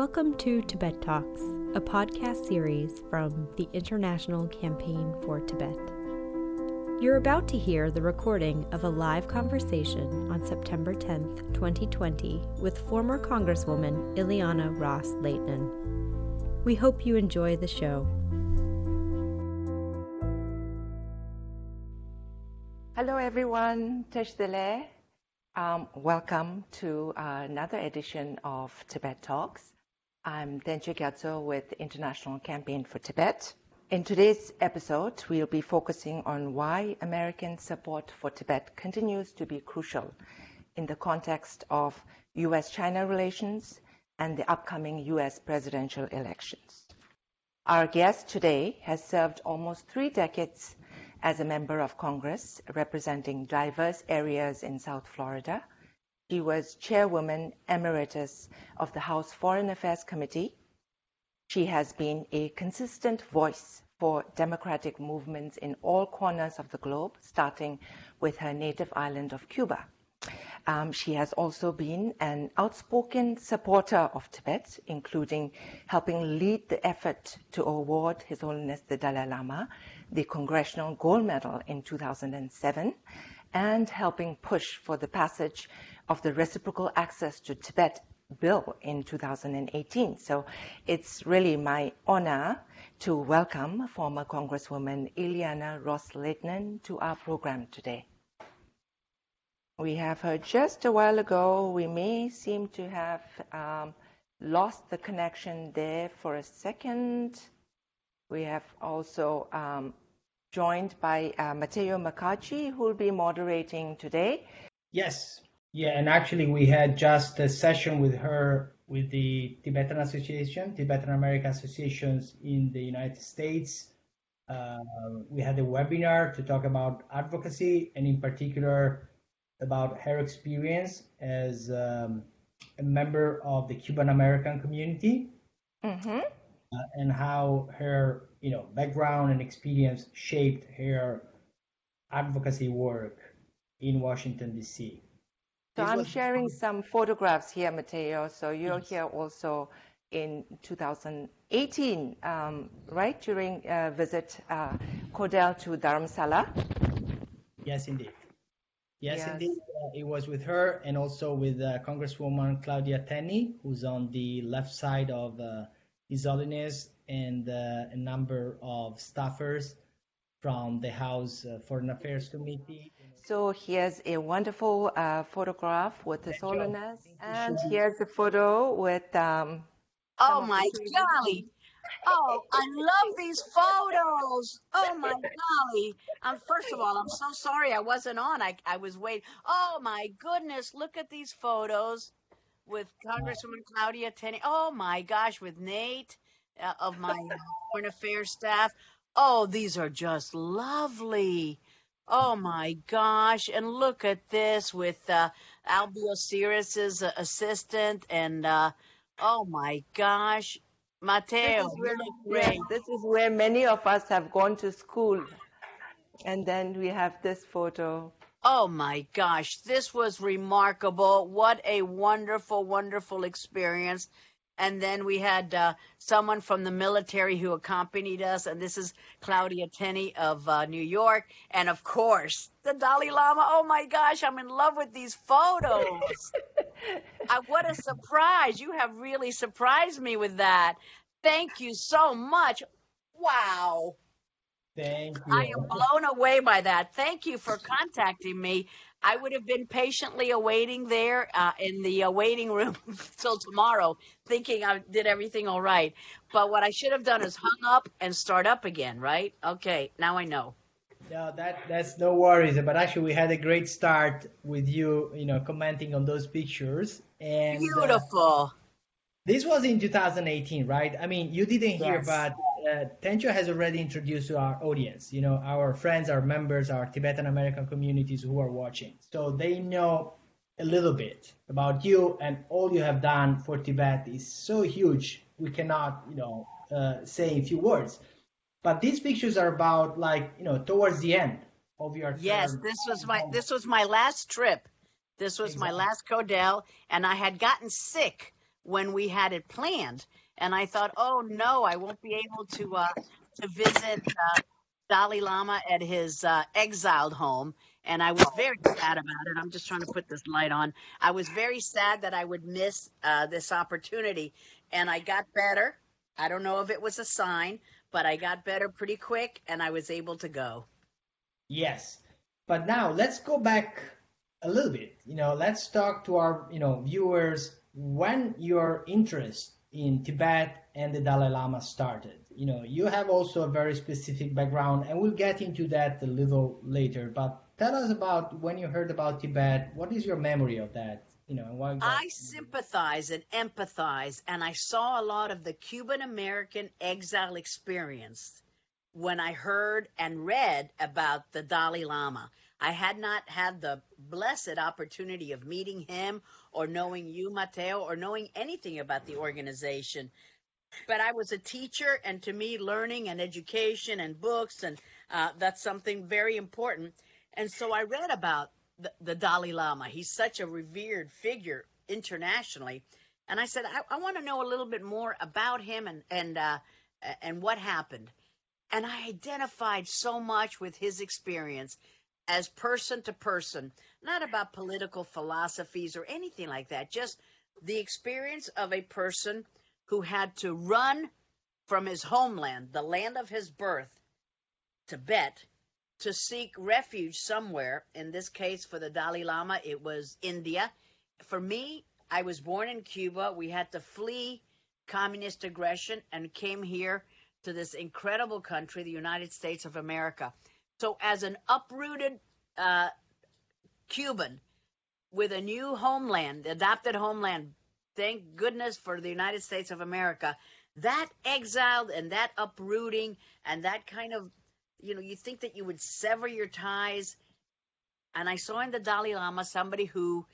Welcome to Tibet Talks, a podcast series from the International Campaign for Tibet. You're about to hear the recording of a live conversation on September 10th, 2020, with former Congresswoman Ileana Ros Lehtinen. We hope you enjoy the show. Hello, everyone. Tashi Delek. Um, welcome to uh, another edition of Tibet Talks. Um, I'm Tencho Gyatso with International Campaign for Tibet. In today's episode, we'll be focusing on why American support for Tibet continues to be crucial in the context of U.S.-China relations and the upcoming U.S. presidential elections. Our guest today has served almost three decades as a member of Congress representing diverse areas in South Florida. She was chairwoman emeritus of the House Foreign Affairs Committee. She has been a consistent voice for democratic movements in all corners of the globe, starting with her native island of Cuba. Um, she has also been an outspoken supporter of Tibet, including helping lead the effort to award His Holiness the Dalai Lama the Congressional Gold Medal in 2007 and helping push for the passage of the Reciprocal Access to Tibet bill in 2018. So it's really my honor to welcome former Congresswoman Ileana Ros Lehtinen to our program today. We have heard just a while ago. We may seem to have um, lost the connection there for a second. We have also um, joined by uh, Matteo Mecacci, who will be moderating today. Yes, yeah, and actually we had just a session with her with the Tibetan Association, Tibetan American Associations in the United States. Uh, we had a webinar to talk about advocacy and in particular about her experience as um, a member of the Cuban American community mm-hmm. uh, and how her you know background and experience shaped her advocacy work in Washington D.C. So I'm sharing some photographs here, Matteo. So you're yes. here also in 2018, um, right during a visit uh, CODEL to Dharamsala. Yes, indeed. Yes, yes. indeed. Uh, it was with her and also with uh, Congresswoman Claudia Tenney, who's on the left side of uh, His Holiness, and uh, a number of staffers from the House uh, Foreign Affairs Committee. So here's a wonderful uh, photograph with His Holiness, and here's a photo with. Um, oh my golly! Oh, I love these photos. Oh my golly. Um, first of all, I'm so sorry I wasn't on. I, I was waiting. Oh my goodness, look at these photos with Congresswoman Claudia Tenney. Oh my gosh, with Nate uh, of my foreign affairs staff. Oh, these are just lovely. Oh my gosh. And look at this with uh, Albio Sires's uh, assistant and uh, oh my gosh. Matteo, this is, where, yes, this is where many of us have gone to school. And then we have this photo. Oh my gosh, this was remarkable. What a wonderful, wonderful experience. And then we had uh, someone from the military who accompanied us, and this is Claudia Tenney of uh, New York, and of course the Dalai Lama. Oh my gosh, I'm in love with these photos. I, what a surprise! You have really surprised me with that. Thank you so much. Wow. Thank you. I am blown away by that. Thank you for contacting me. I would have been patiently awaiting there uh, in the uh, waiting room till tomorrow, thinking I did everything all right. But what I should have done is hung up and start up again, right? Okay, now I know. No, that that's no worries. But actually, we had a great start with you, you know, commenting on those pictures. And uh, beautiful. Uh, this was in 2018, right? I mean, you didn't hear, yes. but uh, Tencho has already introduced to our audience, you know, our friends, our members, our Tibetan American communities who are watching. So they know a little bit about you and all you have done for Tibet is so huge. We cannot, you know, uh, say a few words. But these pictures are about like, you know, towards the end of your Yes, this was my this was my last trip. This was exactly. my last CODEL and I had gotten sick when we had it planned. And I thought, oh no, I won't be able to uh, to visit uh, Dalai Lama at his uh, exiled home. And I was very sad about it. I'm just trying to put this light on. I was very sad that I would miss uh, this opportunity. And I got better. I don't know if it was a sign, but I got better pretty quick and I was able to go. Yes. But now let's go back a little bit. You know, let's talk to our, you know, viewers when your interest in Tibet and the Dalai Lama started. You know, you have also a very specific background, and we'll get into that a little later. But tell us about when you heard about Tibet. What is your memory of that? You know, why I sympathize and empathize, and I saw a lot of the Cuban American exile experience when I heard and read about the Dalai Lama. I had not had the blessed opportunity of meeting him or knowing you, Matteo, or knowing anything about the organization. But I was a teacher, and to me, learning and education and books, and uh, that's something very important. And so I read about the, the, Dalai Lama. He's such a revered figure internationally. And I said, I, I want to know a little bit more about him and, and, uh, and what happened. And I identified so much with his experience as person to person, not about political philosophies or anything like that, just the experience of a person who had to run from his homeland, the land of his birth, Tibet, to seek refuge somewhere. In this case, for the Dalai Lama, it was India. For me, I was born in Cuba. We had to flee communist aggression and came here to this incredible country, the United States of America. So, as an uprooted uh, Cuban with a new homeland, adopted homeland, thank goodness for the United States of America, that exiled and that uprooting and that kind of, you know, you think that you would sever your ties. And I saw in the Dalai Lama somebody who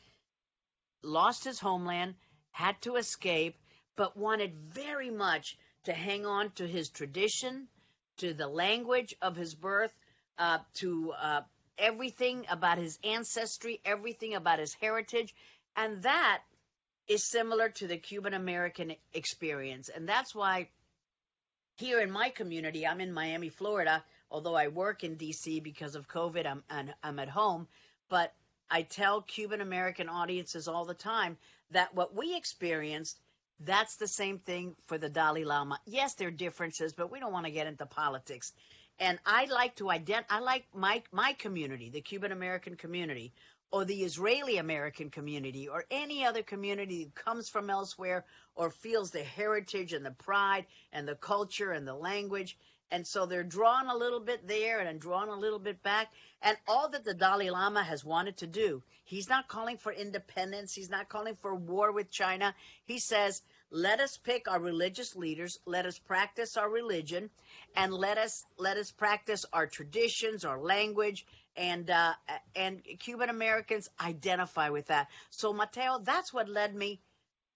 lost his homeland, had to escape, but wanted very much to hang on to his tradition, to the language of his birth, uh, to uh, everything about his ancestry, everything about his heritage. And that is similar to the Cuban American experience. And that's why here in my community, I'm in Miami, Florida, although I work in DC because of COVID, I'm, I'm at home. But I tell Cuban American audiences all the time that what we experienced, that's the same thing for the Dalai Lama. Yes, there are differences, but we don't want to get into politics. And I like to ident I like my my community, the Cuban American community, or the Israeli American community, or any other community that comes from elsewhere or feels the heritage and the pride and the culture and the language. And so they're drawn a little bit there and drawn a little bit back. And all that the Dalai Lama has wanted to do, he's not calling for independence. He's not calling for war with China. He says, let us pick our religious leaders let us practice our religion and let us let us practice our traditions our language and uh, and cuban americans identify with that. So matteo that's what led me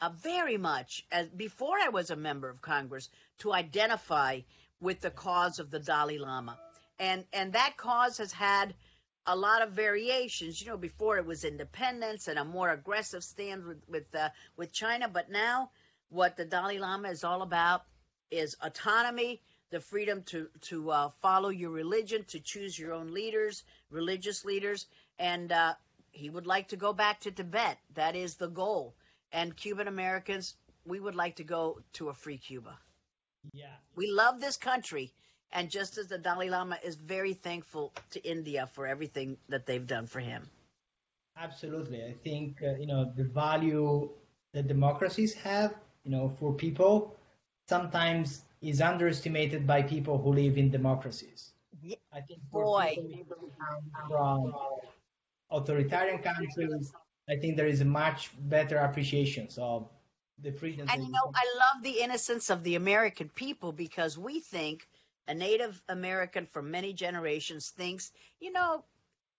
uh, very much as before i was a member of congress to identify with the cause of the dalai lama. And and that cause has had a lot of variations. You know before it was independence and a more aggressive stand with with, uh, with china but now what the Dalai Lama is all about is autonomy, the freedom to to uh, follow your religion, to choose your own leaders, religious leaders, and uh, he would like to go back to Tibet. That is the goal. And Cuban Americans, we would like to go to a free Cuba. Yeah, we love this country, and just as the Dalai Lama is very thankful to India for everything that they've done for him. Absolutely, I think uh, you know the value that democracies have you know, for people sometimes is underestimated by people who live in democracies. Yeah. I think boy from authoritarian countries, I think there is a much better appreciation of the freedom. And you know, I love the innocence of the American people because we think a Native American for many generations thinks, you know,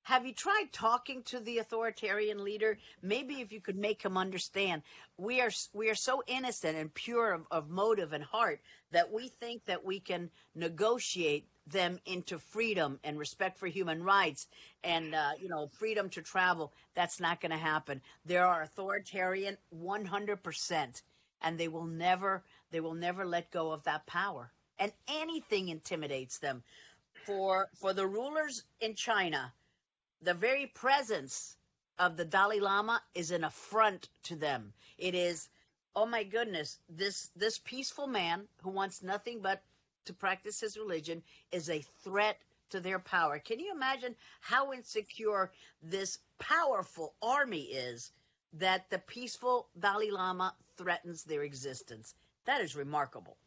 have you tried talking to the authoritarian leader? Maybe if you could make him understand, we are we are so innocent and pure of, of motive and heart that we think that we can negotiate them into freedom and respect for human rights and uh, you know freedom to travel. That's not going to happen. There are authoritarian 100%. and they will never they will never let go of that power. And anything intimidates them. For for the rulers in China, the very presence of the Dalai Lama is an affront to them. It is, oh my goodness, this this peaceful man who wants nothing but to practice his religion is a threat to their power. Can you imagine how insecure this powerful army is that the peaceful Dalai Lama threatens their existence? That is remarkable.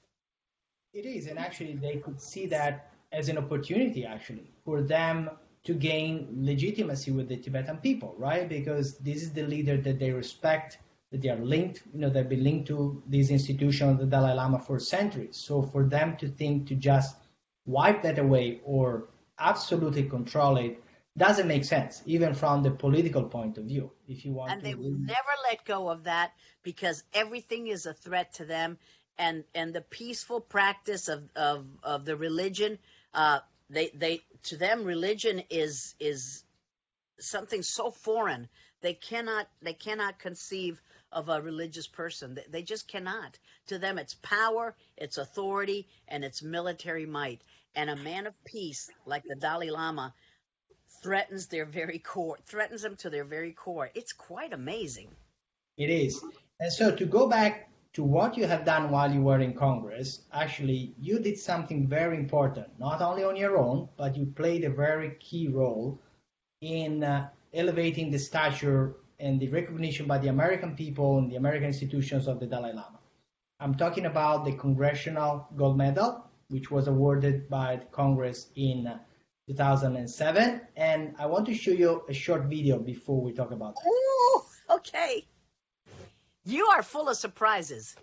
It is, and actually, they could see that as an opportunity, actually, for them to gain legitimacy with the Tibetan people, right? Because this is the leader that they respect, that they are linked, you know, they've been linked to this institution of the Dalai Lama for centuries. So for them to think to just wipe that away or absolutely control it doesn't make sense, even from the political point of view. If you want, and they will never let go of that because everything is a threat to them, and and the peaceful practice of of of the religion. Uh, they they to them religion is is something so foreign. They cannot they cannot conceive of a religious person. They, they just cannot. To them it's power it's authority and it's military might. And a man of peace like the dalai lama threatens their very core threatens them to their very core. It's quite amazing. It is. And so to go back to what you have done while you were in Congress, actually, you did something very important, not only on your own, but you played a very key role in uh, elevating the stature and the recognition by the American people and the American institutions of the Dalai Lama. I'm talking about the Congressional Gold Medal, which was awarded by Congress in uh, 2007. And I want to show you a short video before we talk about that. Ooh, okay. You are full of surprises.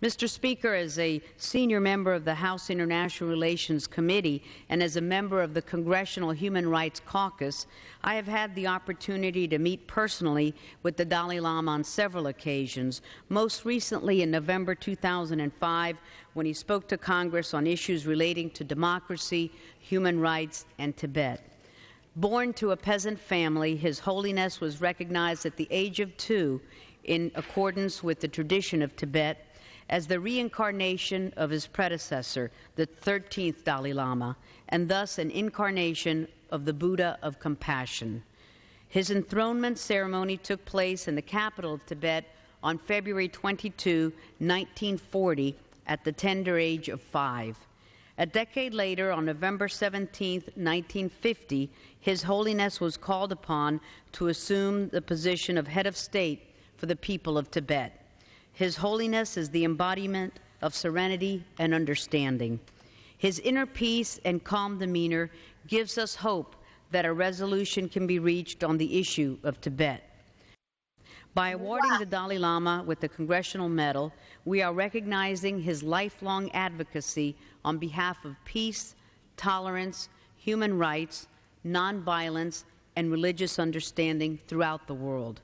Mr. Speaker, as a senior member of the House International Relations Committee and as a member of the Congressional Human Rights Caucus, I have had the opportunity to meet personally with the Dalai Lama on several occasions, most recently in November 2005 when he spoke to Congress on issues relating to democracy, human rights, and Tibet. Born to a peasant family, His Holiness was recognized at the age of two in accordance with the tradition of Tibet as the reincarnation of his predecessor, the 13th Dalai Lama, and thus an incarnation of the Buddha of compassion. His enthronement ceremony took place in the capital of Tibet on February 22, 1940, at the tender age of five. A decade later, on November 17, 1950, His Holiness was called upon to assume the position of head of state for the people of Tibet. His Holiness is the embodiment of serenity and understanding. His inner peace and calm demeanor gives us hope that a resolution can be reached on the issue of Tibet. By awarding the Dalai Lama with the Congressional Medal, we are recognizing his lifelong advocacy on behalf of peace, tolerance, human rights, nonviolence, and religious understanding throughout the world.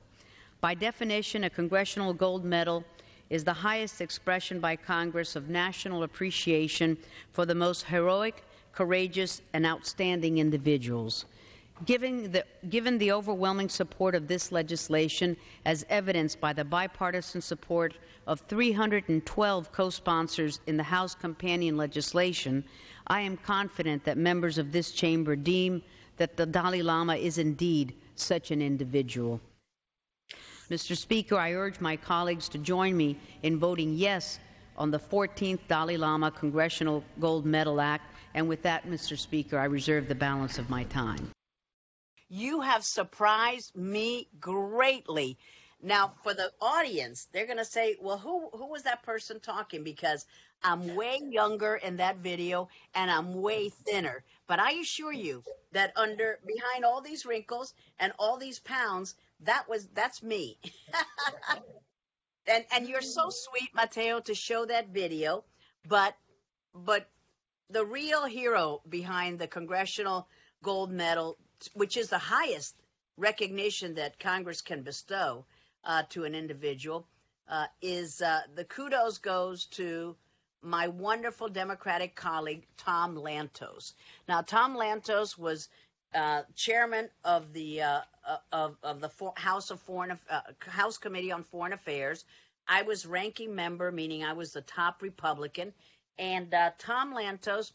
By definition, a Congressional Gold Medal is the highest expression by Congress of national appreciation for the most heroic, courageous, and outstanding individuals. Given the, given the, overwhelming support of this legislation, as evidenced by the bipartisan support of 312 co sponsors in the House companion legislation, I am confident that members of this chamber deem that the Dalai Lama is indeed such an individual. Mr. Speaker, I urge my colleagues to join me in voting yes on the 14th Dalai Lama Congressional Gold Medal Act. And with that, Mr. Speaker, I reserve the balance of my time. You have surprised me greatly. Now, for the audience, they're going to say, "Well, who who was that person talking?" Because I'm way younger in that video and I'm way thinner. But I assure you that under behind all these wrinkles and all these pounds, that was that's me. and and you're so sweet, Matteo, to show that video. But but the real hero behind the Congressional Gold Medal which is the highest recognition that Congress can bestow uh, to an individual, uh, is uh, the kudos goes to my wonderful Democratic colleague Tom Lantos. Now, Tom Lantos was uh, chairman of the uh, uh, of, of the For- House of Foreign House Committee on Foreign Affairs. I was ranking member, meaning I was the top Republican, and Tom Lantos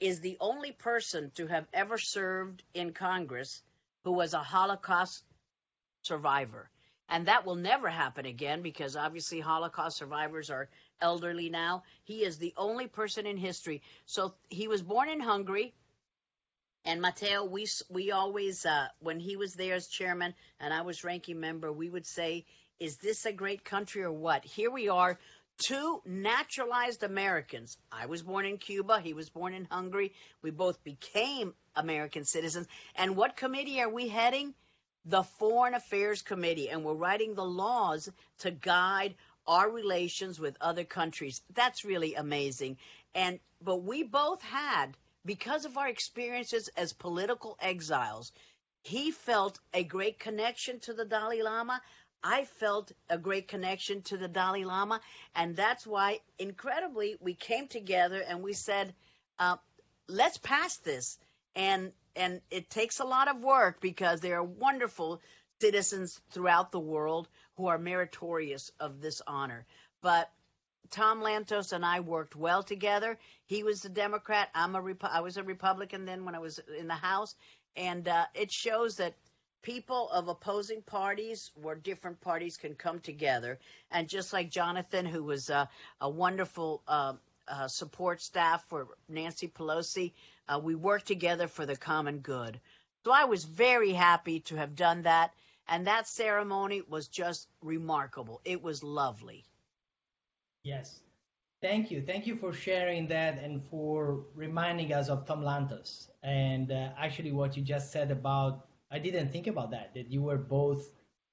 is the only person to have ever served in Congress who was a Holocaust survivor. And that will never happen again because obviously Holocaust survivors are elderly now. He is the only person in history. So he was born in Hungary. And Matteo, we we always uh, when he was there as chairman and I was ranking member, we would say, "Is this a great country or what?" Here we are, two naturalized Americans. I was born in Cuba. He was born in Hungary. We both became American citizens. And what committee are we heading? The Foreign Affairs Committee. And we're writing the laws to guide our relations with other countries. That's really amazing. And but we both had because of our experiences as political exiles, he felt a great connection to the Dalai Lama. I felt a great connection to the Dalai Lama, and that's why, incredibly, we came together and we said, uh, "Let's pass this." And and it takes a lot of work because there are wonderful citizens throughout the world who are meritorious of this honor. But Tom Lantos and I worked well together. He was a Democrat. I'm a Repu- I was a Republican then when I was in the House, and uh, it shows that people of opposing parties where different parties can come together. And just like Jonathan, who was uh, a wonderful uh, uh, support staff for Nancy Pelosi, uh, we worked together for the common good. So I was very happy to have done that. And that ceremony was just remarkable. It was lovely. Yes. Thank you. Thank you for sharing that and for reminding us of Tom Lantos. And uh, actually, what you just said about, I didn't think about that, that you were both,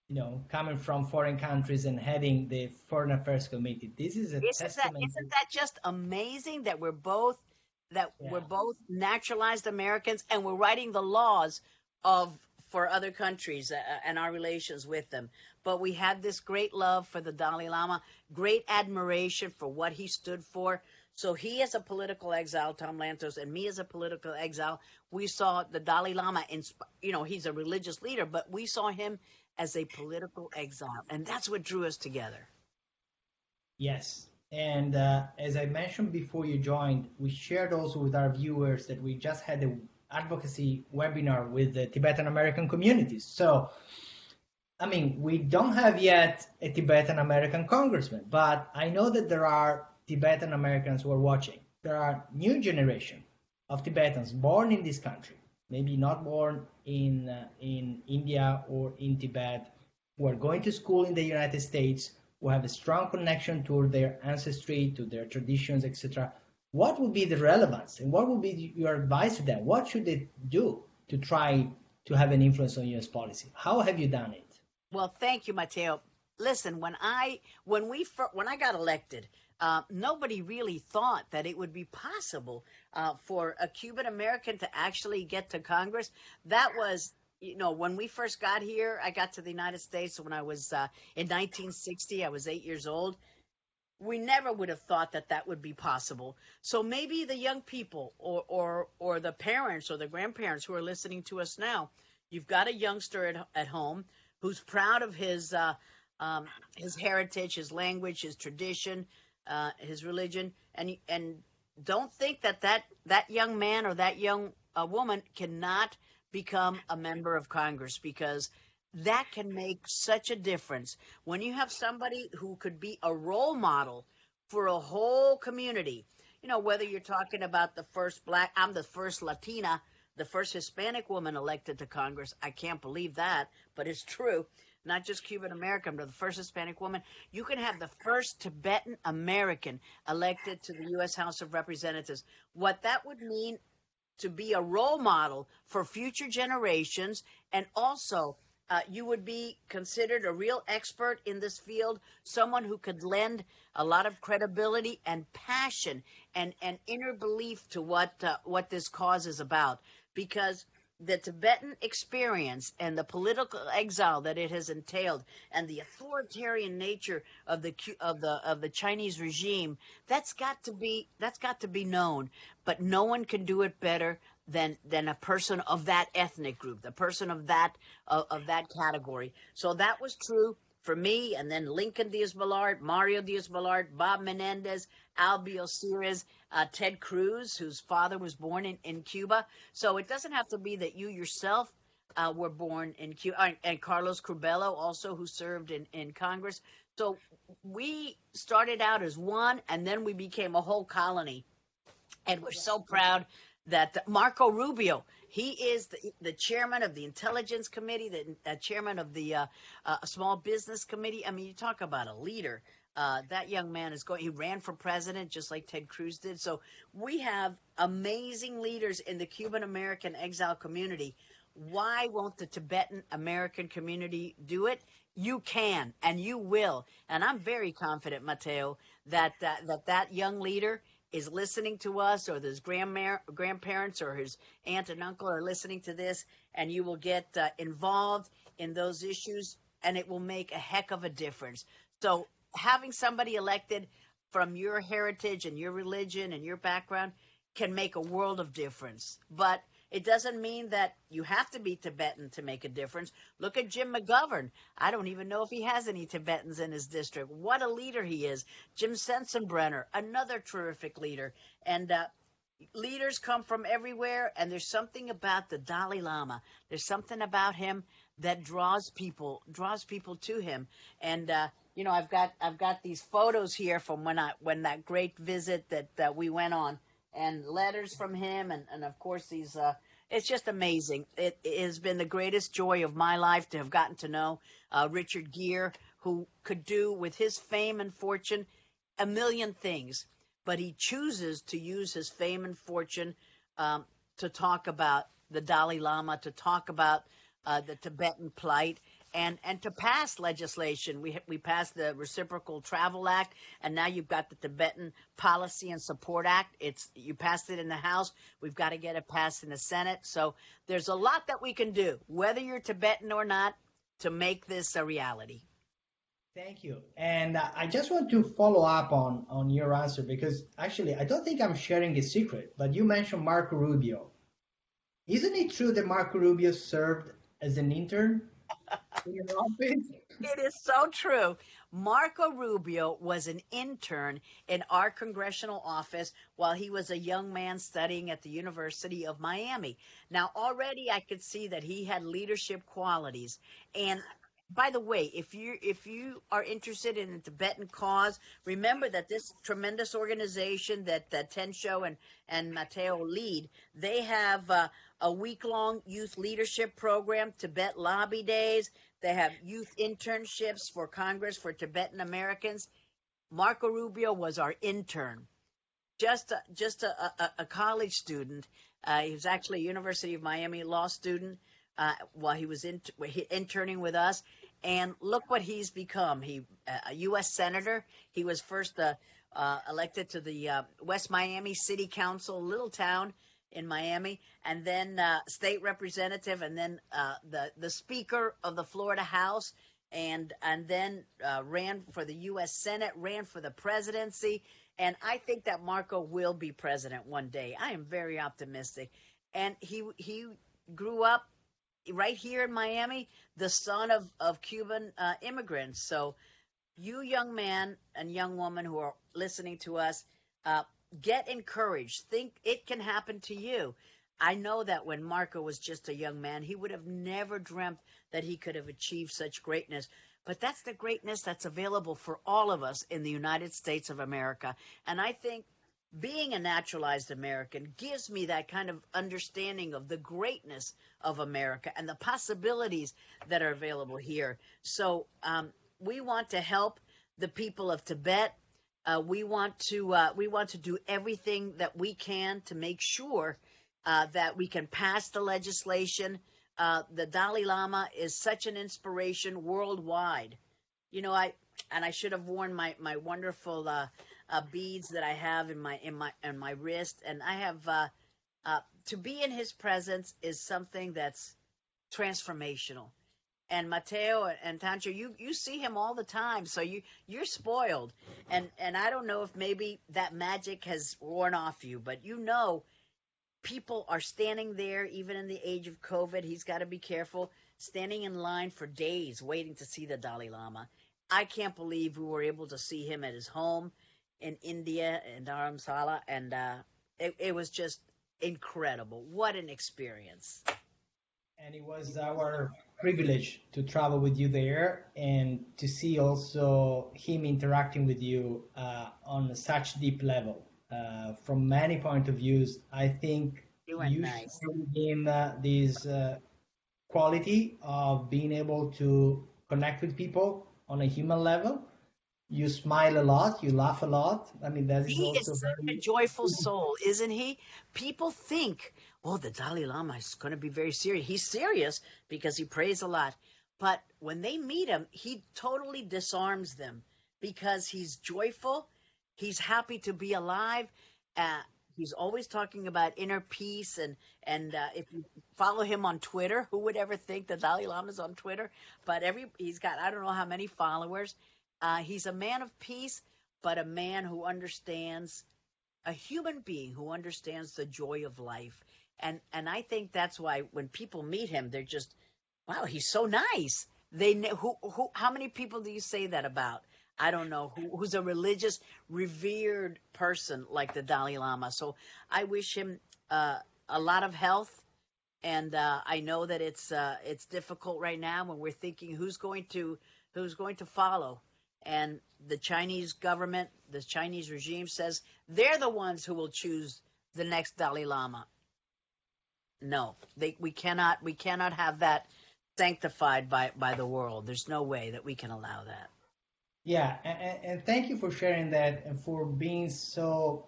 you know, coming from foreign countries and heading the Foreign Affairs Committee. This is a isn't testament. That, isn't that just amazing that we're both that yeah. we're both naturalized Americans and we're writing the laws of for other countries uh, and our relations with them. But we had this great love for the Dalai Lama, great admiration for what he stood for. So he, is a political exile, Tom Lantos, and me as a political exile, we saw the Dalai Lama. In, you know, he's a religious leader, but we saw him as a political exile, and that's what drew us together. Yes, and uh, as I mentioned before you joined, we shared also with our viewers that we just had a advocacy webinar with the Tibetan American communities. So, I mean, we don't have yet a Tibetan American congressman, but I know that there are Tibetan Americans who are watching. There are new generation of Tibetans born in this country, maybe not born in uh, in India or in Tibet, who are going to school in the United States, who have a strong connection to their ancestry, to their traditions, etc what would be the relevance and what would be your advice to them? What should they do to try to have an influence on U.S. policy? How have you done it? Well, thank you, Matteo. Listen, when I when we when I got elected, uh, nobody really thought that it would be possible uh, for a Cuban American to actually get to Congress. That was you know, when we first got here, I got to the United States when I was uh, in 1960. I was eight years old we never would have thought that that would be possible. So maybe the young people or, or, or the parents or the grandparents who are listening to us now, you've got a youngster at, at home who's proud of his, uh, um, his heritage, his language, his tradition, uh, his religion, and, and don't think that, that that young man or that young uh, woman cannot become a member of Congress because – that can make such a difference when you have somebody who could be a role model for a whole community. You know, whether you're talking about the first black, I'm the first Latina, the first Hispanic woman elected to Congress. I can't believe that, but it's true. Not just Cuban American, but the first Hispanic woman. You can have the first Tibetan American elected to the U.S. House of Representatives. What that would mean to be a role model for future generations and also uh, you would be considered a real expert in this field, someone who could lend a lot of credibility and passion and, and inner belief to what uh, what this cause is about. Because the Tibetan experience and the political exile that it has entailed, and the authoritarian nature of the of the of the Chinese regime, that's got to be that's got to be known. But no one can do it better than than a person of that ethnic group, the person of that of, of that category. So that was true for me, and then Lincoln Diaz-Balart, Mario Diaz-Balart, Bob Menendez, Albio Sires, uh, Ted Cruz, whose father was born in, in Cuba. So it doesn't have to be that you yourself uh, were born in Cuba, uh, and Carlos Curbelo also, who served in, in Congress. So we started out as one, and then we became a whole colony. And we're so proud that Marco Rubio, he is the, the chairman of the Intelligence Committee, the uh, chairman of the uh, uh, Small Business Committee. I mean, you talk about a leader. Uh, that young man is going. He ran for president just like Ted Cruz did. So we have amazing leaders in the Cuban American exile community. Why won't the Tibetan American community do it? You can and you will. And I'm very confident, Matteo, that that that, that young leader is listening to us or his grandparents or his aunt and uncle are listening to this and you will get uh, involved in those issues and it will make a heck of a difference. So having somebody elected from your heritage and your religion and your background can make a world of difference. But it doesn't mean that you have to be Tibetan to make a difference. Look at Jim McGovern. I don't even know if he has any Tibetans in his district. What a leader he is. Jim Sensenbrenner, another terrific leader. And uh, leaders come from everywhere, and there's something about the Dalai Lama. There's something about him that draws people draws people to him. And uh, you know, I've got I've got these photos here from when I when that great visit that that we went on and letters from him, and, and of course these. Uh, it's just amazing. It, it, has been the greatest joy of my life to have gotten to know uh, Richard Gere, who could do with his fame and fortune a million things, but he chooses to use his fame and fortune um, to talk about the Dalai Lama, to talk about uh, the Tibetan plight, and and to pass legislation. We we passed the Reciprocal Travel Act, and now you've got the Tibetan Policy and Support Act. It's you passed it in the House. We've got to get it passed in the Senate. So there's a lot that we can do, whether you're Tibetan or not, to make this a reality. Thank you. And uh, I just want to follow up on on your answer because actually I don't think I'm sharing a secret, but you mentioned Marco Rubio. Isn't it true that Marco Rubio served as an intern it is so true. Marco Rubio was an intern in our congressional office while he was a young man studying at the University of Miami. Now, already I could see that he had leadership qualities. And by the way, if you if you are interested in the Tibetan cause, remember that this tremendous organization that that Tencho and and Matteo lead, they have uh, a week long youth leadership program, Tibet Lobby Days. They have youth internships for Congress for Tibetan Americans. Marco Rubio was our intern, just a, just a, a, a college student. Uh, he was actually a University of Miami law student uh, while he was in, interning with us. And look what he's become. He a U.S. senator. He was first uh, uh, elected to the uh, West Miami City Council, little town in Miami, and then uh, state representative, and then uh, the the Speaker of the Florida House, and and then uh, ran for the U.S. Senate, ran for the presidency, and I think that Marco will be president one day. I am very optimistic, and he he grew up right here in Miami, the son of of Cuban uh, immigrants. So, you young man and young woman who are listening to us. Get encouraged. Think it can happen to you. I know that when Marco was just a young man, he would have never dreamt that he could have achieved such greatness. But that's the greatness that's available for all of us in the United States of America. And I think being a naturalized American gives me that kind of understanding of the greatness of America and the possibilities that are available here. So um, we want to help the people of Tibet uh, we want to uh, we want to do everything that we can to make sure uh, that we can pass the legislation. Uh, the Dalai Lama is such an inspiration worldwide. You know, I and I should have worn my my wonderful uh, uh, beads that I have in my in my in my wrist, and I have to be in his presence is something that's transformational and Matteo and Tencho, you you see him all the time, so you you're spoiled. And and I don't know if maybe that magic has worn off you, but you know, people are standing there even in the age of COVID. He's got to be careful, standing in line for days waiting to see the Dalai Lama. I can't believe we were able to see him at his home in India in Dharamsala, and uh, it, it was just incredible. What an experience! And it was our privilege to travel with you there and to see also him interacting with you uh, on such deep level. Uh, from many point of views, I think You nice. with him uh, this uh, quality of being able to connect with people on a human level. You smile a lot, you laugh a lot. I mean, that is He also is such a joyful soul, isn't he? People think, oh, the Dalai Lama is going to be very serious. He's serious because he prays a lot. But when they meet him, he totally disarms them because he's joyful. He's happy to be alive. Uh, he's always talking about inner peace. And, and uh, if you follow him on Twitter, who would ever think the Dalai Lama's on Twitter? But every he's got, I don't know how many followers. Uh, he's a man of peace, but a man who understands a human being who understands the joy of life. And and I think that's why when people meet him, they're just, wow, he's so nice. They who who how many people do you say that about? I don't know who, who's a religious, revered person like the Dalai Lama. So I wish him uh, a lot of health. And uh, I know that it's uh, it's difficult right now when we're thinking who's going to who's going to follow and the Chinese government, the Chinese regime says they're the ones who will choose the next Dalai Lama. No, they, we cannot we cannot have that sanctified by by the world. There's no way that we can allow that. Yeah, and, and thank you for sharing that and for being so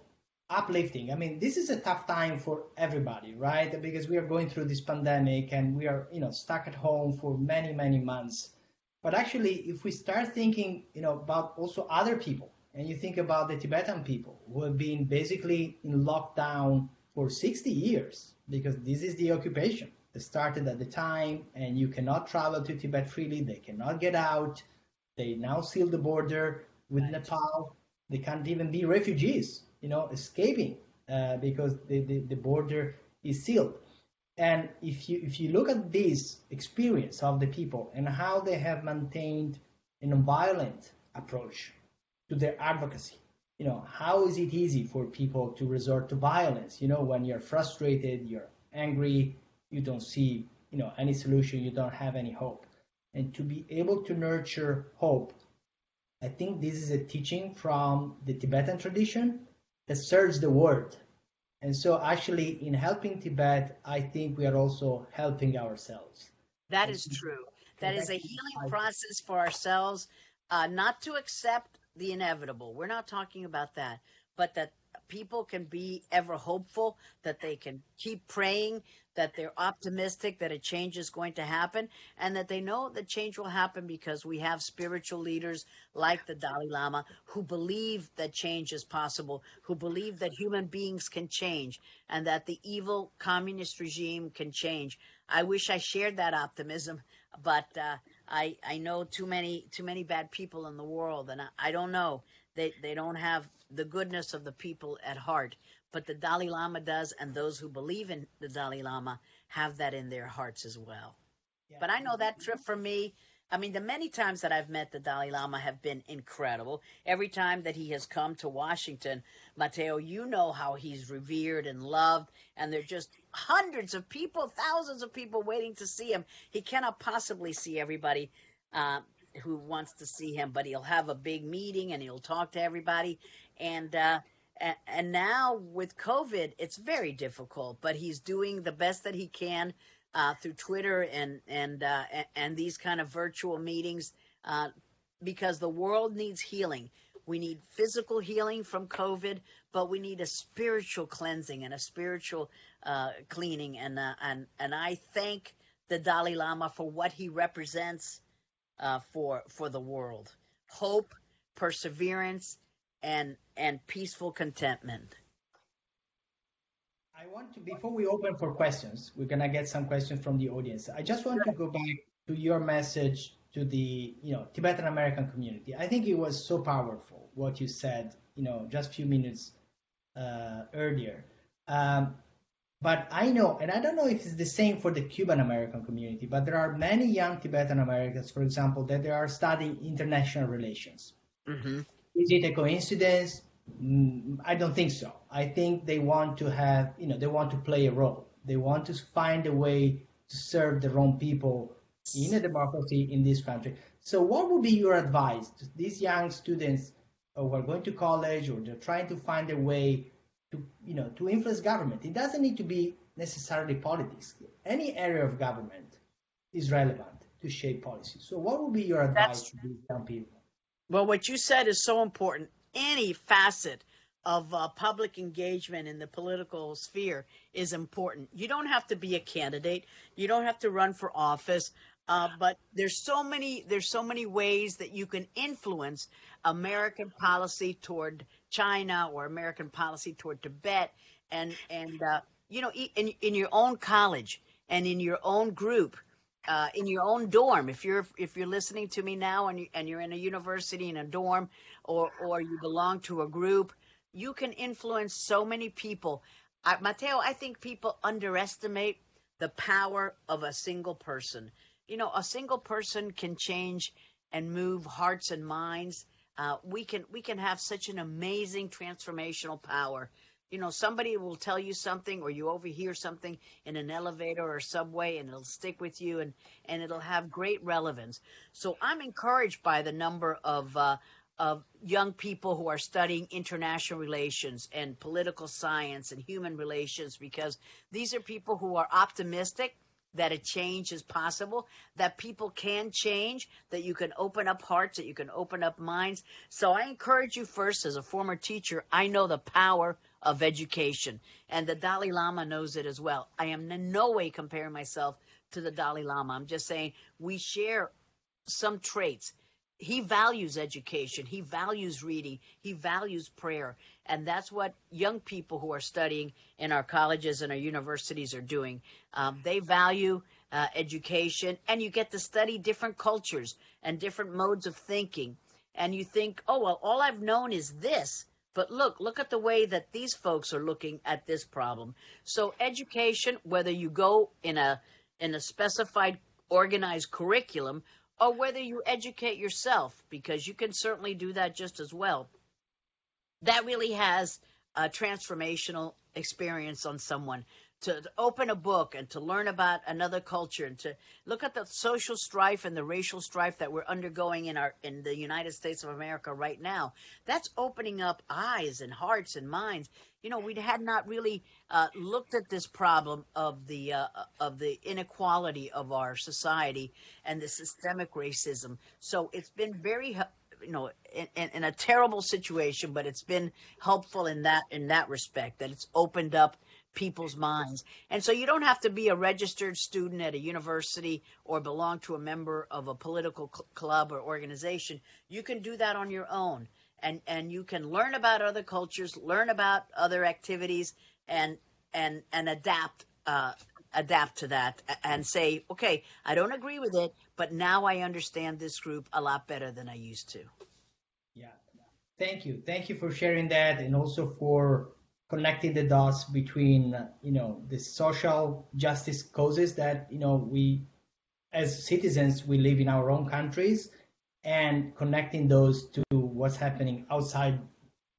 uplifting. I mean, this is a tough time for everybody, right? Because we are going through this pandemic and we are, you know, stuck at home for many, many months. But actually, if we start thinking, you know, about also other people, and you think about the Tibetan people who have been basically in lockdown for 60 years, because this is the occupation that started at the time, and you cannot travel to Tibet freely, they cannot get out they now seal the border with Right. Nepal. They can't even be refugees, you know, escaping uh, because the, the, the border is sealed. And if you if you look at this experience of the people and how they have maintained a nonviolent approach to their advocacy, you know, how is it easy for people to resort to violence? You know, when you're frustrated, you're angry, you don't see, you know, any solution, you don't have any hope and to be able to nurture hope. I think this is a teaching from the Tibetan tradition that serves the world. And so, actually, in helping Tibet, I think we are also helping ourselves. That is true. That is a healing process for ourselves, uh, not to accept the inevitable. We're not talking about that, but that people can be ever hopeful, that they can keep praying, that they're optimistic that a change is going to happen, and that they know that change will happen because we have spiritual leaders like the Dalai Lama who believe that change is possible, who believe that human beings can change, and that the evil communist regime can change. I wish I shared that optimism, but uh, I I know too many too many bad people in the world, and I, I don't know. They they don't have the goodness of the people at heart, but the Dalai Lama does, and those who believe in the Dalai Lama have that in their hearts as well. Yeah. But I know that trip for me. I mean, the many times that I've met the Dalai Lama have been incredible. Every time that he has come to Washington, Matteo, you know how he's revered and loved, and there are just hundreds of people, thousands of people waiting to see him. He cannot possibly see everybody uh, who wants to see him, but he'll have a big meeting and he'll talk to everybody. And uh, and, and now with COVID, it's very difficult, but he's doing the best that he can uh, through Twitter and and uh, and, these kind of virtual meetings uh, because the world needs healing. We need physical healing from COVID, but we need a spiritual cleansing and a spiritual uh, cleaning. And uh, and and I thank the Dalai Lama for what he represents uh, for for the world: hope, perseverance, and and peaceful contentment. I want to, before we open for questions, we're going to get some questions from the audience. I just want to go back to your message to the, you know, Tibetan American community. I think it was so powerful what you said, you know, just a few minutes uh, earlier. Um, but I know, and I don't know if it's the same for the Cuban American community, but there are many young Tibetan Americans, for example, that they are studying international relations. Mm-hmm. Is it a coincidence? Mm, I don't think so. I think they want to have, you know, they want to play a role. They want to find a way to serve the wrong people in a democracy in this country. So, what would be your advice to these young students who are going to college or they're trying to find a way to, you know, to influence government? It doesn't need to be necessarily politics. Any area of government is relevant to shape policy. So, what would be your advice That's to these young people? Well, what you said is so important. Any facet of uh, public engagement in the political sphere is important. You don't have to be a candidate. You don't have to run for office. Uh, but there's so many there's so many ways that you can influence American policy toward China or American policy toward Tibet, and and uh, you know in in your own college and in your own group, uh, in your own dorm. If you're if you're listening to me now and you, and you're in a university in a dorm, or or you belong to a group, you can influence so many people. I, Matteo, I think people underestimate the power of a single person. You know, a single person can change and move hearts and minds. Uh, we can we can have such an amazing transformational power. You know, somebody will tell you something, or you overhear something in an elevator or subway, and it'll stick with you, and and it'll have great relevance. So I'm encouraged by the number of uh, of young people who are studying international relations and political science and human relations because these are people who are optimistic that a change is possible, that people can change, that you can open up hearts, that you can open up minds. So I encourage you first, as a former teacher, I know the power of education, and the Dalai Lama knows it as well. I am in no way comparing myself to the Dalai Lama. I'm just saying we share some traits. He values education. He values reading. He values prayer. And that's what young people who are studying in our colleges and our universities are doing. Um, they value uh, education, and you get to study different cultures and different modes of thinking. And you think, oh, well, all I've known is this. But look, look at the way that these folks are looking at this problem. So education, whether you go in a in a specified organized curriculum or whether you educate yourself, because you can certainly do that just as well. That really has a transformational experience on someone to, open a book and to learn about another culture and to look at the social strife and the racial strife that we're undergoing in our in the United States of America right now. That's opening up eyes and hearts and minds. You know, we had not really uh, looked at this problem of the uh, of the inequality of our society and the systemic racism. So it's been very you know in, in, in, a terrible situation but it's been helpful in that in that respect that it's opened up people's minds and so you don't have to be a registered student at a university or belong to a member of a political cl- club or organization you can do that on your own and and you can learn about other cultures learn about other activities and and and adapt uh, adapt to that and say, okay, I don't agree with it, but now I understand this group a lot better than I used to. Yeah. Thank you. Thank you for sharing that and also for connecting the dots between, you know, the social justice causes that, you know, we as citizens we live in our own countries and connecting those to what's happening outside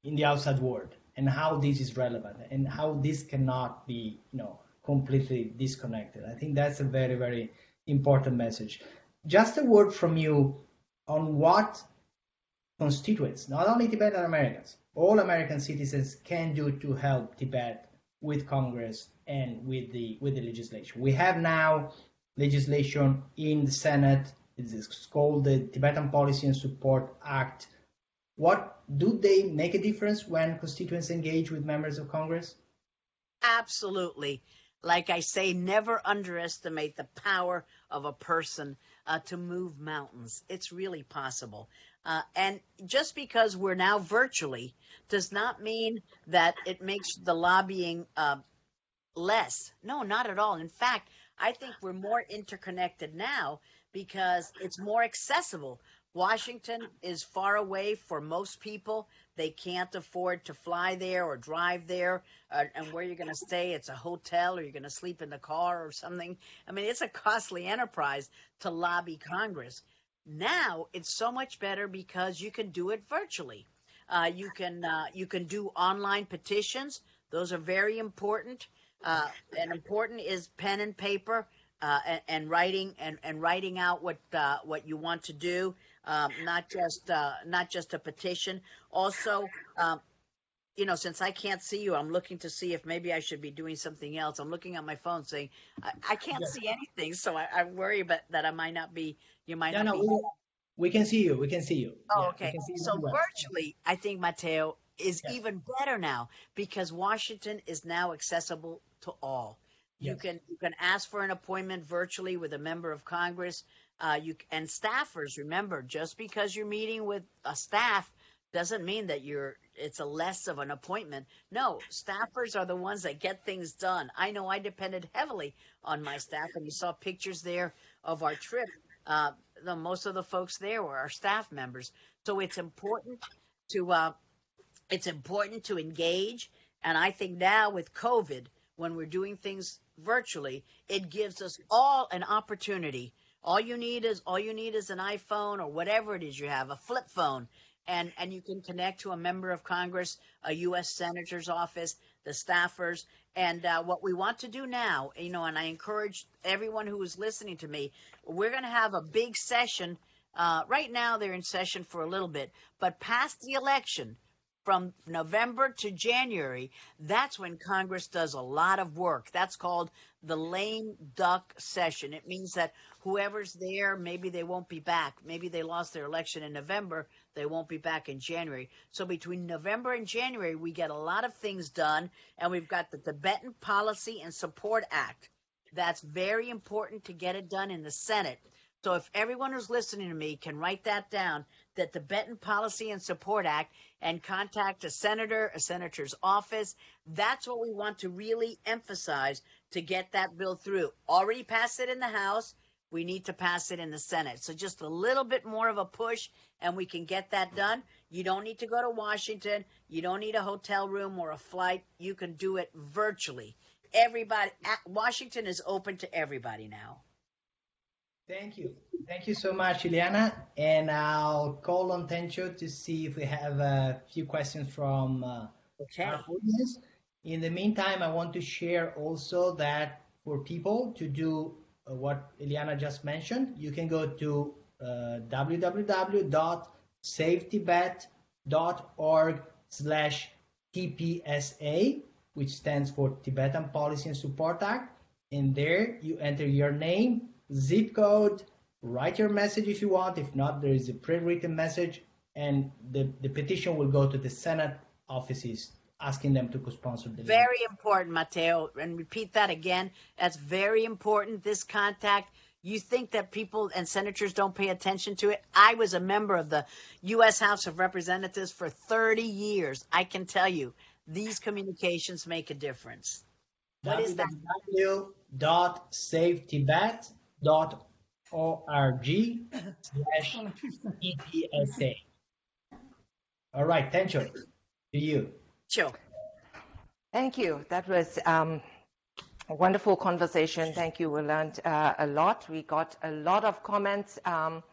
in the outside world and how this is relevant and how this cannot be, you know, completely disconnected. I think that's a very, very important message. Just a word from you on what constituents, not only Tibetan Americans, all American citizens can do to help Tibet with Congress and with the with the legislation. We have now legislation in the Senate. It's called the Tibetan Policy and Support Act. What do they make a difference when constituents engage with members of Congress? Absolutely like I say, never underestimate the power of a person uh, to move mountains. It's really possible. Uh, and just because we're now virtually does not mean that it makes the lobbying uh, less. No, not at all. In fact, I think we're more interconnected now because it's more accessible. Washington is far away for most people. They can't afford to fly there or drive there. Uh, and where you're going to stay, it's a hotel or you're going to sleep in the car or something. I mean, it's a costly enterprise to lobby Congress. Now it's so much better because you can do it virtually. Uh, you can uh, you can do online petitions. Those are very important. Uh, and important is pen and paper uh, and, and, writing and, and writing out what uh, what you want to do um, not just uh, not just a petition. Also, um, you know, since I can't see you, I'm looking to see if maybe I should be doing something else. I'm looking at my phone saying I, I can't yeah. see anything, so I, I, worry about that I might not be. You might no, not no, be. We, we, can see you. We can see you. Oh, yeah, okay. So well. virtually, I think Matteo is yes. even better now because Washington is now accessible to all. Yes. You can you can ask for an appointment virtually with a member of Congress. Uh, you and staffers, remember, just because you're meeting with a staff doesn't mean that you're it's a less of an appointment. No, staffers are the ones that get things done. I know I depended heavily on my staff, and you saw pictures there of our trip. Uh, the most of the folks there were our staff members. So it's important to uh, it's important to engage. And I think now with COVID, when we're doing things virtually, it gives us all an opportunity all you need is all you need is an iPhone or whatever it is you have, a flip phone, and and you can connect to a member of Congress, a U.S. senator's office, the staffers, and uh, what we want to do now, you know, and I encourage everyone who is listening to me, we're going to have a big session. Uh, right now, they're in session for a little bit, but past the election, from November to January, that's when Congress does a lot of work. That's called the lame duck session. It means that whoever's there, maybe they won't be back. Maybe they lost their election in November, they won't be back in January. So between November and January, we get a lot of things done, and we've got the Tibetan Policy and Support Act. That's very important to get it done in the Senate. So if everyone who's listening to me can write that down, that the Tibetan Policy and Support Act and contact a senator, a senator's office. That's what we want to really emphasize to get that bill through. Already passed it in the House. We need to pass it in the Senate. So just a little bit more of a push and we can get that done. You don't need to go to Washington. You don't need a hotel room or a flight. You can do it virtually. Everybody, Washington is open to everybody now. Thank you. Thank you so much, Ileana. And I'll call on Tencho to see if we have a few questions from uh, okay. our audience. In the meantime, I want to share also that for people to do uh, what Ileana just mentioned, you can go to uh, www.savetibet.org slash TPSA, which stands for Tibetan Policy and Support Act. And there you enter your name, zip code, write your message if you want. If not, there is a pre-written message, and the, the petition will go to the Senate offices asking them to co-sponsor the very important matteo and repeat that again. That's very important this contact. You think that people and senators don't pay attention to it? I was a member of the u.s house of representatives for 30 years. I can tell you these communications make a difference. What is that www.savetibet.org org slash TPSA. All right, Tencho, to you. Sure. Thank you. That was um, a wonderful conversation. Thank you. We learned uh, a lot. We got a lot of comments. Um,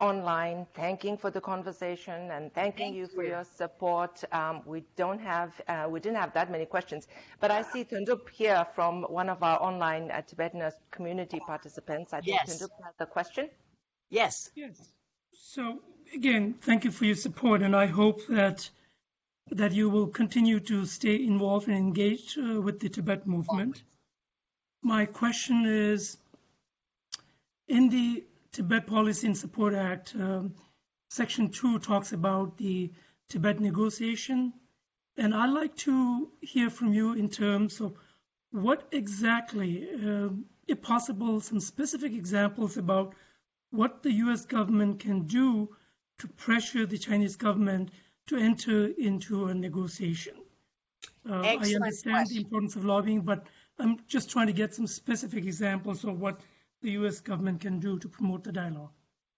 online, thanking for the conversation and thanking Thank you for you. your support. Um, we don't have, uh, we didn't have that many questions, but I see Tundup here from one of our online uh, Tibetan community participants. I think yes. Tundup has a question. Yes. Yes. So again, thank you for your support, and I hope that that you will continue to stay involved and engaged uh, with the Tibet movement. My question is, in the Tibet Policy and Support Act, um, Section 2 talks about the Tibet negotiation. And I'd like to hear from you in terms of what exactly, uh, if possible, some specific examples about what the US government can do to pressure the Chinese government to enter into a negotiation. Uh, I understand question. the importance of lobbying, but I'm just trying to get some specific examples of what the U.S. government can do to promote the dialogue?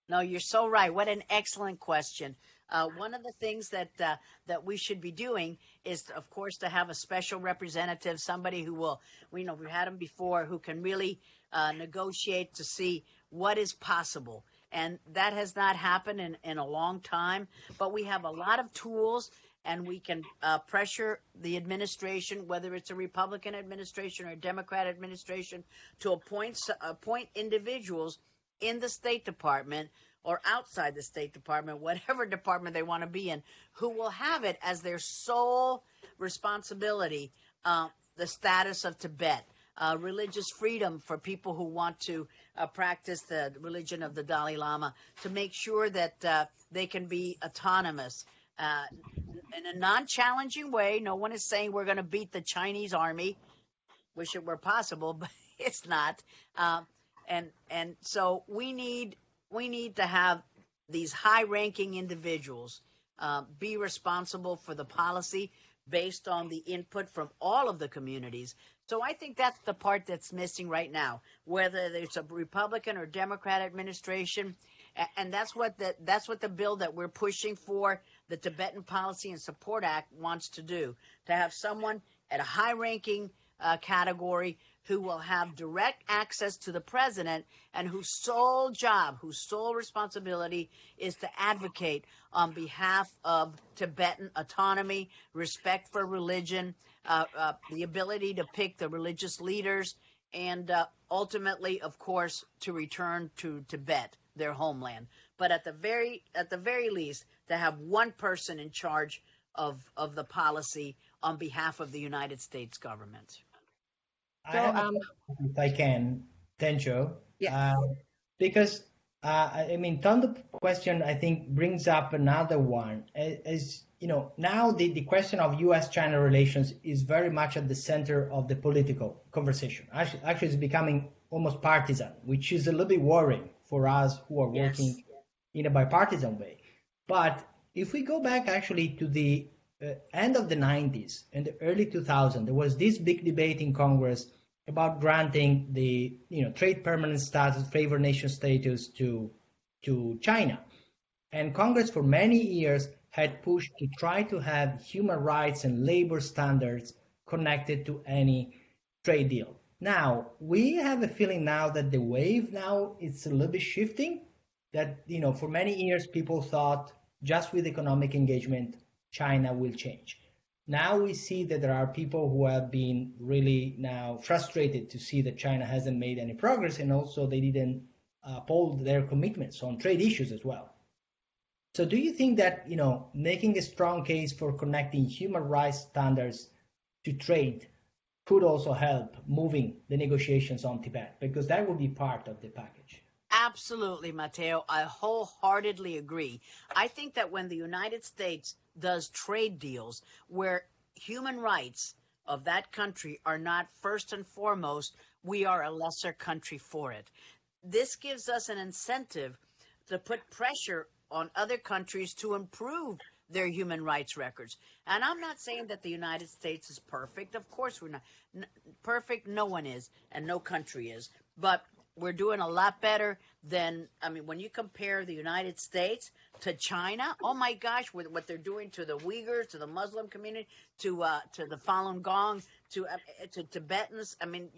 No, you're so right. What an excellent question. Uh, one of the things that uh, that we should be doing is, of course, to have a special representative, somebody who will, we know we've had them before, who can really uh, negotiate to see what is possible. And that has not happened in, in a long time. But we have a lot of tools, and we can uh, pressure the administration, whether it's a Republican administration or a Democrat administration, to appoint appoint individuals in the State Department or outside the State Department, whatever department they want to be in, who will have it as their sole responsibility uh, the status of Tibet. Uh, religious freedom for people who want to uh, practice the religion of the Dalai Lama, to make sure that uh, they can be autonomous uh, in a non challenging way. No one is saying we're going to beat the Chinese army. Wish it were possible, but it's not. Uh, and and so we need we need to have these high ranking individuals uh, be responsible for the policy based on the input from all of the communities. So I think that's the part that's missing right now, whether it's a Republican or Democrat administration, and that's what the that's what the bill that we're pushing for, the Tibetan Policy and Support Act, wants to do to have someone at a high ranking uh, category who will have direct access to the president and whose sole job, whose sole responsibility is to advocate on behalf of Tibetan autonomy, respect for religion, uh, uh, the ability to pick the religious leaders, and uh, ultimately, of course, to return to Tibet, their homeland. But at the very at the very least, to have one person in charge of of the policy on behalf of the United States government. So, I um, if I can, Tencho. Yeah. Uh, because uh, I mean, Tundup question I think brings up another one. As you know, now the, the question of U.S.-China relations is very much at the center of the political conversation. Actually, actually, it's becoming almost partisan, which is a little bit worrying for us who are working yes. in a bipartisan way. But if we go back actually to the uh, end of the 90s and the early 2000s, there was this big debate in Congress about granting the you know trade permanent status, favored nation status to to China. And Congress for many years had pushed to try to have human rights and labor standards connected to any trade deal. Now we have a feeling now that the wave now is a little bit shifting. That you know for many years people thought just with economic engagement China will change. Now we see that there are people who have been really now frustrated to see that China hasn't made any progress and also they didn't uh, uphold their commitments on trade issues as well. So do you think that, you know, making a strong case for connecting human rights standards to trade could also help moving the negotiations on Tibet? Because that would be part of the package. Absolutely, Matteo. I wholeheartedly agree. I think that when the United States does trade deals where human rights of that country are not first and foremost, we are a lesser country for it. This gives us an incentive to put pressure on other countries to improve their human rights records. And I'm not saying that the United States is perfect. Of course, we're not N- perfect. No one is, and no country is. But we're doing a lot better than I mean when you compare the United States to China. Oh my gosh, with what they're doing to the Uyghurs, to the Muslim community, to uh, to the Falun Gong, to uh, to Tibetans. I mean,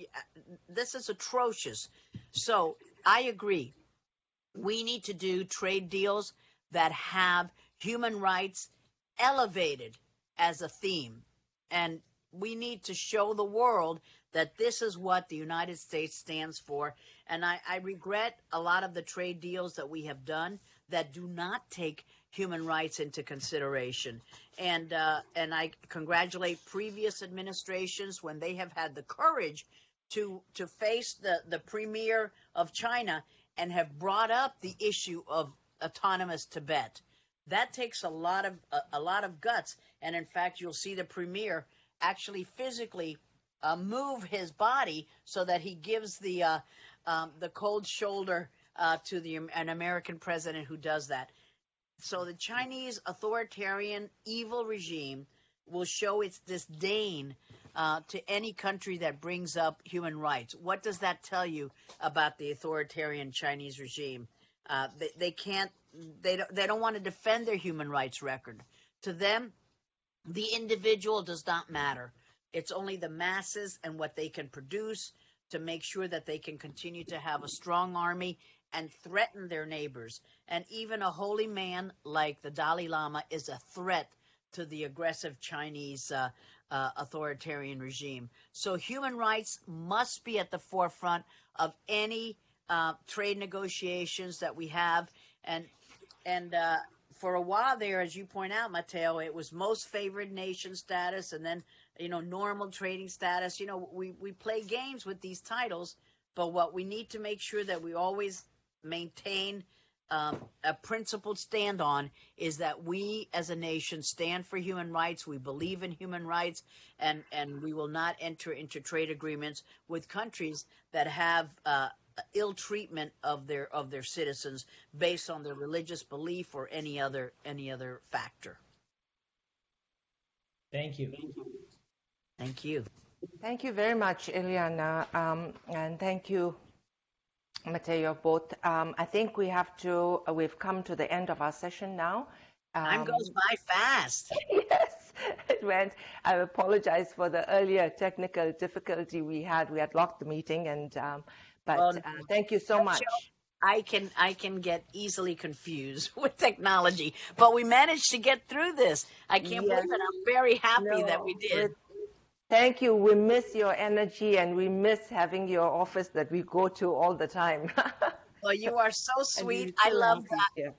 this is atrocious. So I agree. We need to do trade deals that have human rights elevated as a theme, and we need to show the world that this is what the United States stands for. And I, I, regret a lot of the trade deals that we have done that do not take human rights into consideration. And uh, and I congratulate previous administrations when they have had the courage to to face the the premier of China and have brought up the issue of autonomous Tibet. That takes a lot of a, a lot of guts. And in fact, you'll see the premier actually physically uh, move his body so that he gives the uh, um, the cold shoulder uh, to the an American president who does that. So the Chinese authoritarian evil regime will show its disdain uh, to any country that brings up human rights. What does that tell you about the authoritarian Chinese regime? Uh, they, they can't. They don't. They don't want to defend their human rights record. To them, the individual does not matter. It's only the masses and what they can produce to make sure that they can continue to have a strong army and threaten their neighbors. And even a holy man like the Dalai Lama is a threat to the aggressive Chinese uh, uh, authoritarian regime. So human rights must be at the forefront of any uh, trade negotiations that we have. And and uh, for a while there, as you point out, Matteo, it was most favored nation status, and then you know normal trading status. You know, we we play games with these titles, but what we need to make sure that we always maintain um, a principled stand on is that we as a nation stand for human rights. We believe in human rights, and and we will not enter into trade agreements with countries that have. Uh, ill treatment of their of their citizens based on their religious belief or any other any other factor. Thank you. Thank you. Thank you Thank you very much, Ileana, um, and thank you, Matteo, both. Um, I think we have to, uh, we've come to the end of our session now. Time Um, goes by fast. yes, it went. I apologize for the earlier technical difficulty we had. We had locked the meeting, and um, but Oh, uh, thank you so much. I can I can get easily confused with technology, but we managed to get through this. I can't Yes. believe it. I'm very happy that we did. Thank you. We miss your energy, and we miss having your office that we go to all the time. Well, you are so sweet. I love that. here.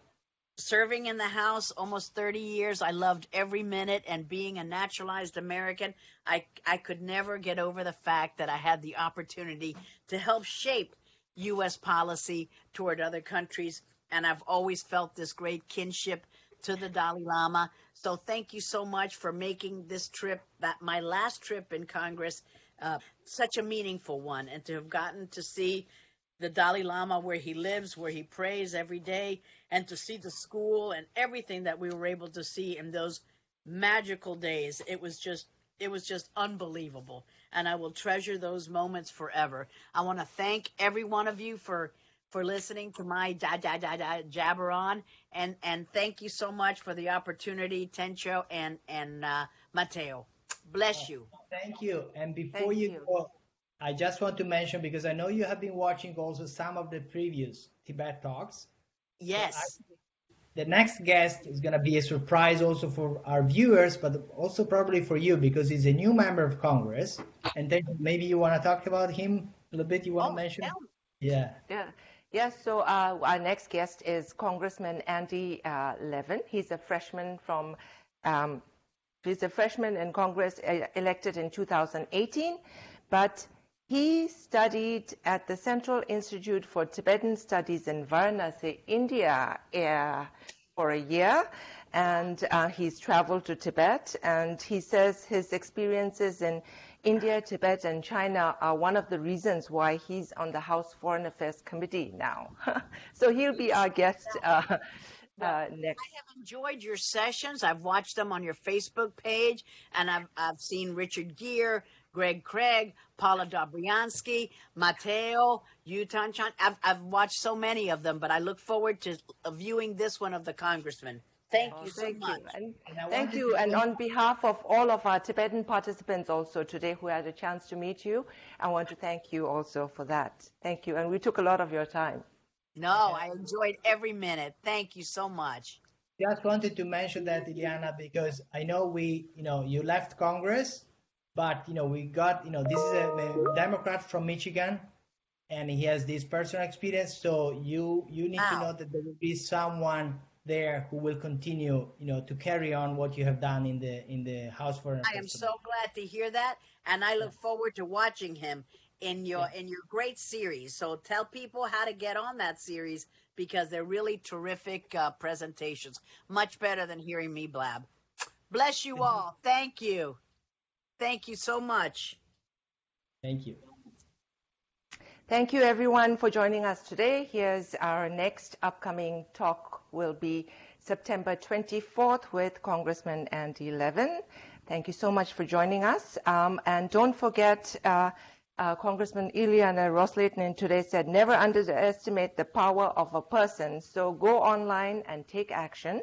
Serving in the House almost 30 years, I loved every minute. And being a naturalized American, I I could never get over the fact that I had the opportunity to help shape U.S. policy toward other countries. And I've always felt this great kinship to the Dalai Lama. So thank you so much for making this trip, that my last trip in Congress, uh, such a meaningful one, and to have gotten to see the Dalai Lama where he lives, where he prays every day, and to see the school and everything that we were able to see in those magical days. It was just it was just unbelievable. And I will treasure those moments forever. I want to thank every one of you for for listening to my da da da da jabber on and and thank you so much for the opportunity, Tencho and and uh, Matteo. Bless you. Thank you. And before you, you. go, I just want to mention because I know you have been watching also some of the previous Tibet talks. Yes. The next guest is going to be a surprise also for our viewers, but also probably for you because he's a new member of Congress. And then maybe you want to talk about him a little bit. You want Oh, to mention? tell Yeah. Yeah. Yes, so uh, our next guest is Congressman Andy uh, Levin. He's a freshman from, um, he's a freshman in Congress uh, elected in 2018, but he studied at the Central Institute for Tibetan Studies in Varanasi, India, uh, for a year. And uh, he's traveled to Tibet, and he says his experiences in India, Tibet, and China are one of the reasons why he's on the House Foreign Affairs Committee now. so he'll be our guest uh, uh, next. I have enjoyed your sessions. I've watched them on your Facebook page, and I've I've seen Richard Gere, Greg Craig, Paula Dobriansky, Matteo, Yutan Chan. I've I've watched so many of them, but I look forward to viewing this one of the congressman. Thank Oh, you so thank much. you. And And thank you. And on behalf of all of our Tibetan participants also today who had a chance to meet you, I want to thank you also for that. Thank you. And we took a lot of your time. No, I enjoyed every minute. Thank you so much. Just wanted to mention that, Ileana, because I know we, you know, you left Congress, but you know, we got, you know, this is a, a Democrat from Michigan, and he has this personal experience. So you you need to know that there will be someone there who will continue, you know, to carry on what you have done in the in the House Foreign I am so glad to hear that, and I look forward to watching him in your in your great series. So tell people how to get on that series because they're really terrific uh, presentations. Much better than hearing me blab. Bless you all. Thank you. Thank you so much. Thank you. Thank you everyone for joining us today. Here's our next upcoming talk will be September 24th with Congressman Andy Levin. Thank you so much for joining us. Um, and don't forget, uh, uh, Congressman Ileana Ros-Lehtinen today said, never underestimate the power of a person. So go online and take action.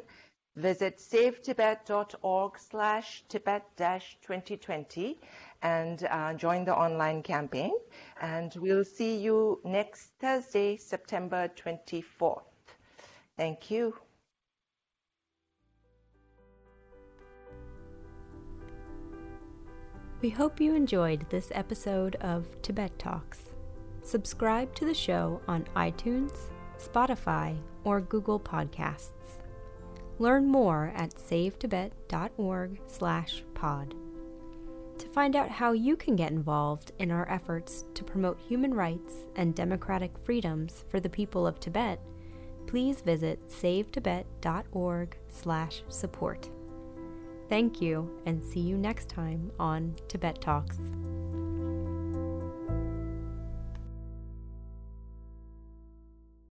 Visit savetibet.org slash Tibet-2020 and uh, join the online campaign. And we'll see you next Thursday, September 24th. Thank you. We hope you enjoyed this episode of Tibet Talks. Subscribe to the show on iTunes, Spotify, or Google Podcasts. Learn more at savetibet.org/pod. Find out how you can get involved in our efforts to promote human rights and democratic freedoms for the people of Tibet, please visit savetibet.org/support. Thank you and see you next time on Tibet Talks.